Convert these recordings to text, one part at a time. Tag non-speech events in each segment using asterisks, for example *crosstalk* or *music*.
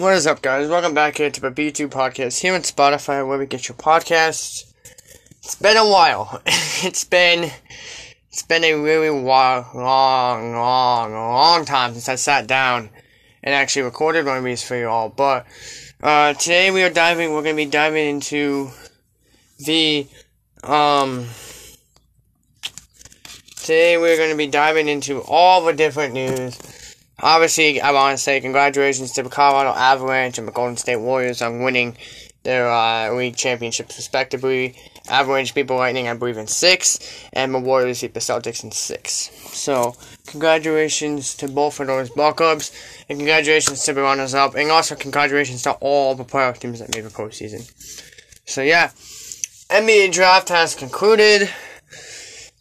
What is up, guys? Welcome back here to the B2 podcast here on Spotify, where we get your podcasts. It's been a while. *laughs* it's been it's been a really long, long, long, long time since I sat down and actually recorded one of these for you all. But uh, today we are diving. We're gonna be diving into the um. Today we're gonna be diving into all the different news obviously, I want to say congratulations to the Colorado Avalanche and the Golden State Warriors on winning their uh, league championships, respectively. Avalanche beat the Lightning, I believe, in six, and the Warriors beat the Celtics in six. So, congratulations to both of those ball clubs, and congratulations to the runners up, and also congratulations to all the playoff teams that made the postseason. So, yeah, NBA draft has concluded.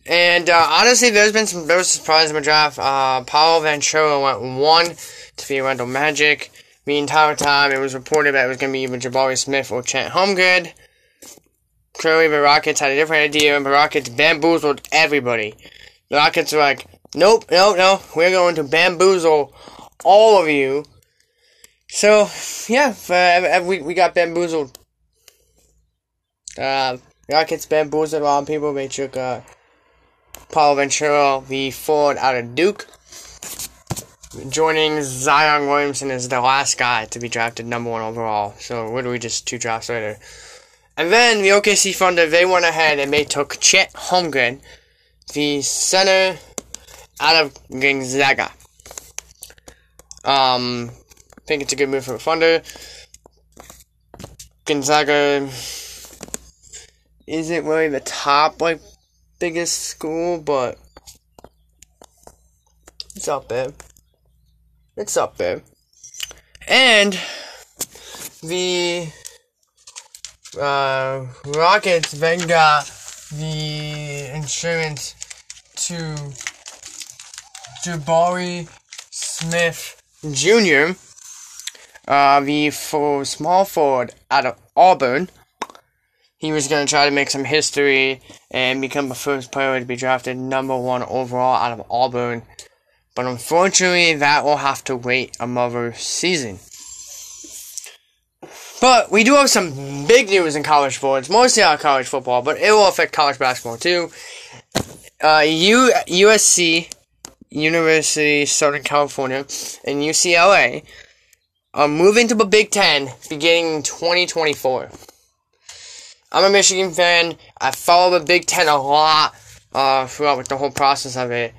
And uh, honestly, there's been some there was surprise in the draft. Uh, Paolo Banchero went one to Orlando Magic. The entire time, it was reported that it was going to be either Jabari Smith or Chet Holmgren. Clearly, the Rockets had a different idea, and the Rockets bamboozled everybody. The Rockets were like, "Nope, no, no, we're going to bamboozle all of you." So, yeah, uh, we we got bamboozled. Uh, Rockets bamboozled a lot of people. They took uh, Paolo Banchero the forward out of Duke. Joining Zion Williamson as the last guy to be drafted number one overall. So literally just two drafts later. And then the OKC Thunder, they went ahead and they took Chet Holmgren, the center out of Gonzaga. Um, I think it's a good move for the Thunder. Gonzaga isn't really the top like biggest school, but it's up there. It's up there. And the uh, Rockets then got the insurance to Jabari Smith Jr., uh, the for small forward out of Auburn he was going to try to make some history and become the first player to be drafted number one overall out of Auburn. But unfortunately, that will have to wait another season. But we do have some big news in college sports, mostly on college football, but it will affect college basketball too. Uh, U- USC, University of Southern California, and UCLA are moving to the Big Ten beginning 2024. I'm a Michigan fan. I follow the Big Ten a lot uh, throughout with the whole process of it,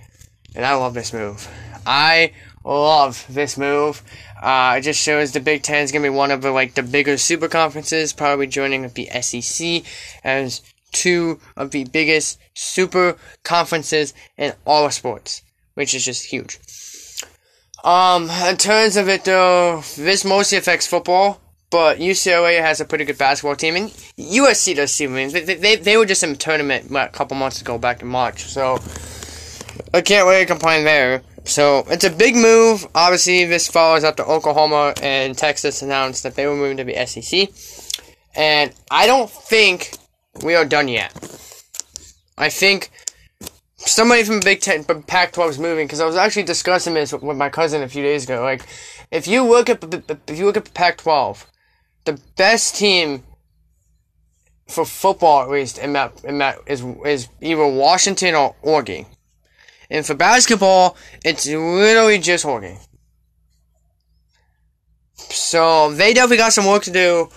and I love this move. I love this move. Uh, it just shows the Big Ten is gonna be one of the like the bigger super conferences, probably joining with the SEC as two of the biggest super conferences in all of sports, which is just huge. Um, in terms of it though, this mostly affects football. But UCLA has a pretty good basketball team, and USC does too. I they, they, they were just in a tournament a couple months ago, back in March. So I can't really complain there. So it's a big move. Obviously, this follows after Oklahoma and Texas announced that they were moving to the SEC, and I don't think we are done yet. I think somebody from Big Ten, from Pac-12 is moving because I was actually discussing this with my cousin a few days ago. Like, if you look at if you look at the Pac-12 the best team for football, at least, in that, in that is, is either Washington or Oregon. And for basketball, it's literally just Oregon. So they definitely got some work to do,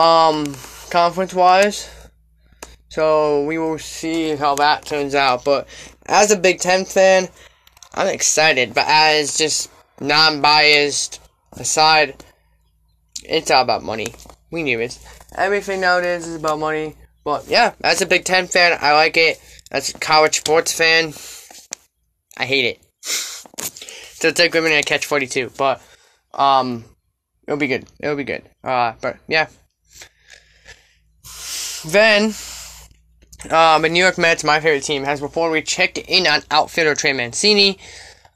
um, conference wise. So we will see how that turns out. But as a Big Ten fan, I'm excited. But as just non biased aside, it's all about money. We knew it. Everything nowadays is about money. But yeah, as a Big Ten fan, I like it. As a college sports fan, I hate it. so it's like women at catch 42. But, um, it'll be good. It'll be good. Uh, but yeah. Then, um, the New York Mets, my favorite team, has reportedly checked in on outfielder Trey Mancini.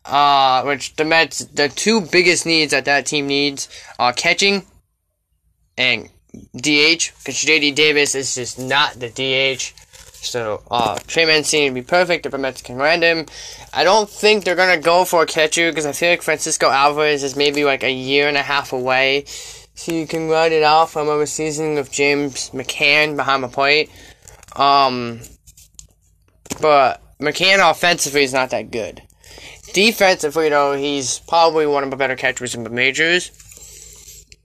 Uh, which the Mets, the two biggest needs that that team needs are catching and DH, because JD Davis is just not the DH. So, uh, Trey Mancini would be perfect if the Mets can land him. I don't think they're gonna go for a catcher because I feel like Francisco Alvarez is maybe like a year and a half away. So you can ride it out from a season of James McCann behind the plate. Um, but McCann offensively is not that good. Defensively, though, he's probably one of the better catchers in the majors.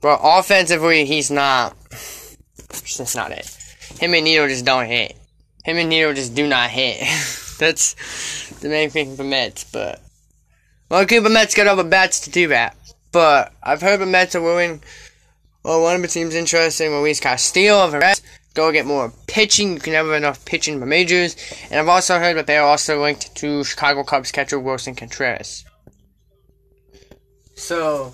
But offensively, he's not. That's not it. Him and Nido just don't hit. Him and Nido just do not hit. *laughs* That's the main thing for Mets. But well, the Mets got other bats to do that. But I've heard the Mets are willing. Well, one of the teams interesting, Luis Castillo of the Reds. Go get more pitching. You can never have enough pitching for majors. And I've also heard that they are also linked to Chicago Cubs catcher Willson Contreras. So,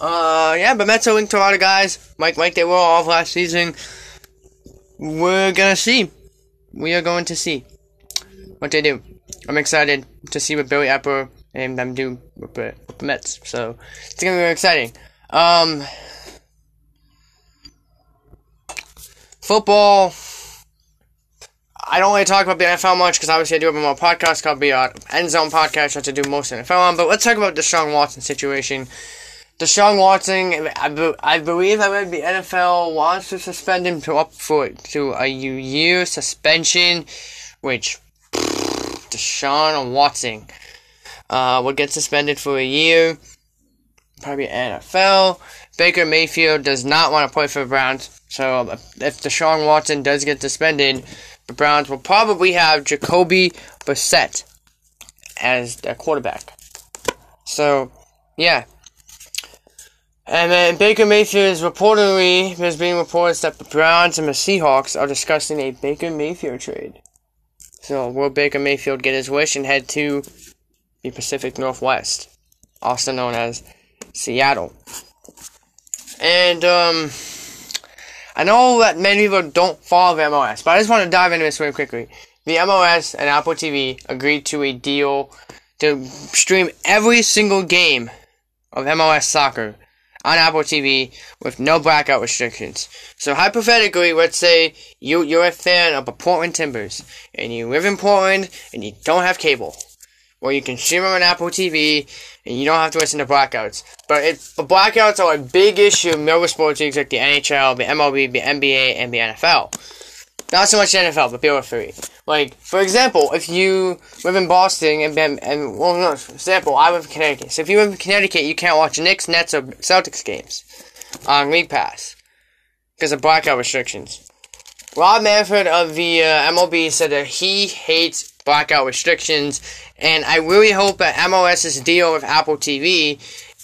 uh, yeah, but Mets are linked to a lot of guys. Mike, Mike, they were off last season. We're gonna see. We are going to see what they do. I'm excited to see what Billy Eppler and them do with the, with the Mets. So it's gonna be very exciting. Um, football. I don't really talk about the NFL much because obviously I do have more podcast called uh, End Zone Podcast. I have to do most NFL on, but let's talk about the Deshaun Watson situation. Deshaun Watson, I, be, I believe I read the NFL wants to suspend him to up for to a year suspension, which Deshaun Watson uh, will get suspended for a year. Probably NFL. Baker Mayfield does not want to play for the Browns, so if Deshaun Watson does get suspended, the Browns will probably have Jacoby Brissett as their quarterback. So, yeah. And then Baker Mayfield is reportedly, there's being reports that the Browns and the Seahawks are discussing a Baker Mayfield trade. So, will Baker Mayfield get his wish and head to the Pacific Northwest, also known as Seattle? And, um, I know that many people don't follow the MLS, but I just want to dive into this really quickly. The MLS and Apple TV agreed to a deal to stream every single game of MLS soccer on Apple TV with no blackout restrictions. So hypothetically, let's say you you're a fan of the Portland Timbers and you live in Portland and you don't have cable. Well, you can stream on Apple TV and you don't have to listen to blackouts. But it, the blackouts are a big issue in most sports leagues like the NHL, the MLB, the NBA, and the NFL. Not so much NFL, but other three. Like, for example, if you live in Boston and, and, and well, no, for example, I live in Connecticut. So if you live in Connecticut, you can't watch Knicks, Nets, or Celtics games on League Pass because of blackout restrictions. Rob Manfred of the uh, MLB said that he hates blackout restrictions, and I really hope that MLS's deal with Apple TV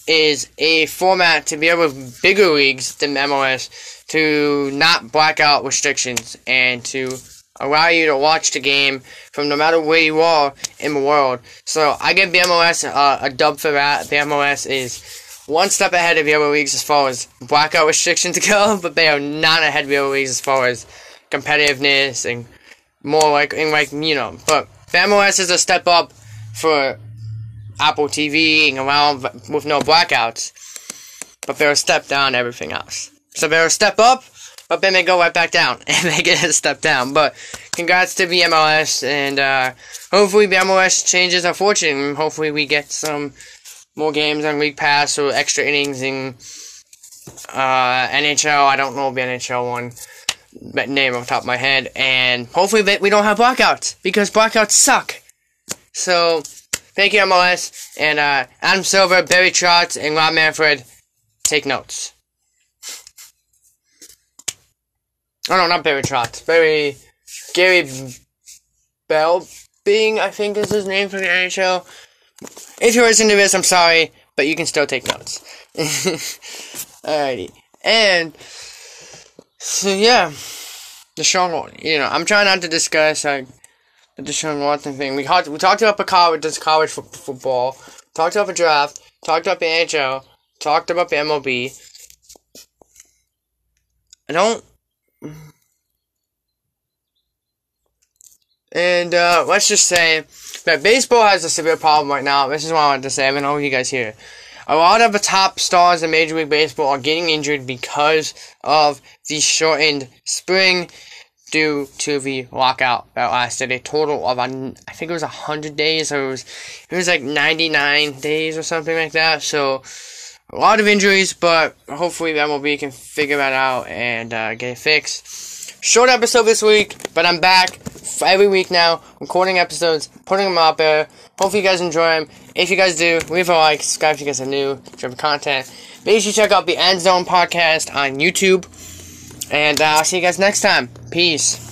is a format to be able to bigger leagues than MLS to not black out restrictions and to allow you to watch the game from no matter where you are in the world. So I give the MLS uh, a dub for that. The MLS is one step ahead of the other leagues as far as blackout restrictions *laughs* go, but they are not ahead of the other leagues as far as competitiveness and more like, and like you know. But the MLS is a step up for Apple TV and around with no blackouts, but they're step down everything else. So they're step up, but then they go right back down *laughs* and they get a step down. But congrats to the MLS, and uh, hopefully the MLS changes our fortune. Hopefully we get some more games on League Pass or extra innings in uh, NHL. I don't know the NHL one name off top of my head, and hopefully we don't have blackouts because blackouts suck. So thank you MLS and uh, Adam Silver, Barry Trotz, and Rob Manfred. Take notes. Oh no, not Barry Trotz. Barry Gary Bell Being, I think is his name for the NHL. If you're listening to this, I'm sorry, but you can still take notes. *laughs* Alrighty. And so yeah. Deshaun you know, I'm trying not to discuss like the Deshaun Watson thing. We talked we talked about college this college f- football, talked about the draft, talked about the NHL, talked about the MLB. I don't And uh, let's just say that baseball has a severe problem right now. This is what I wanted to say. I know if you guys hear. A lot of the top stars in Major League Baseball are getting injured because of the shortened spring. Due to the lockout that lasted a total of I think it was hundred days or it was it was like ninety nine days or something like that. So a lot of injuries, but hopefully the MLB can figure that out and uh, get it fixed. Short episode this week, but I'm back every week now, recording episodes, putting them out there. Hopefully you guys enjoy them. If you guys do, leave a like, subscribe if you guys are new, to content. Make sure you check out the End Zone podcast on YouTube. And uh, I'll see you guys next time. Peace.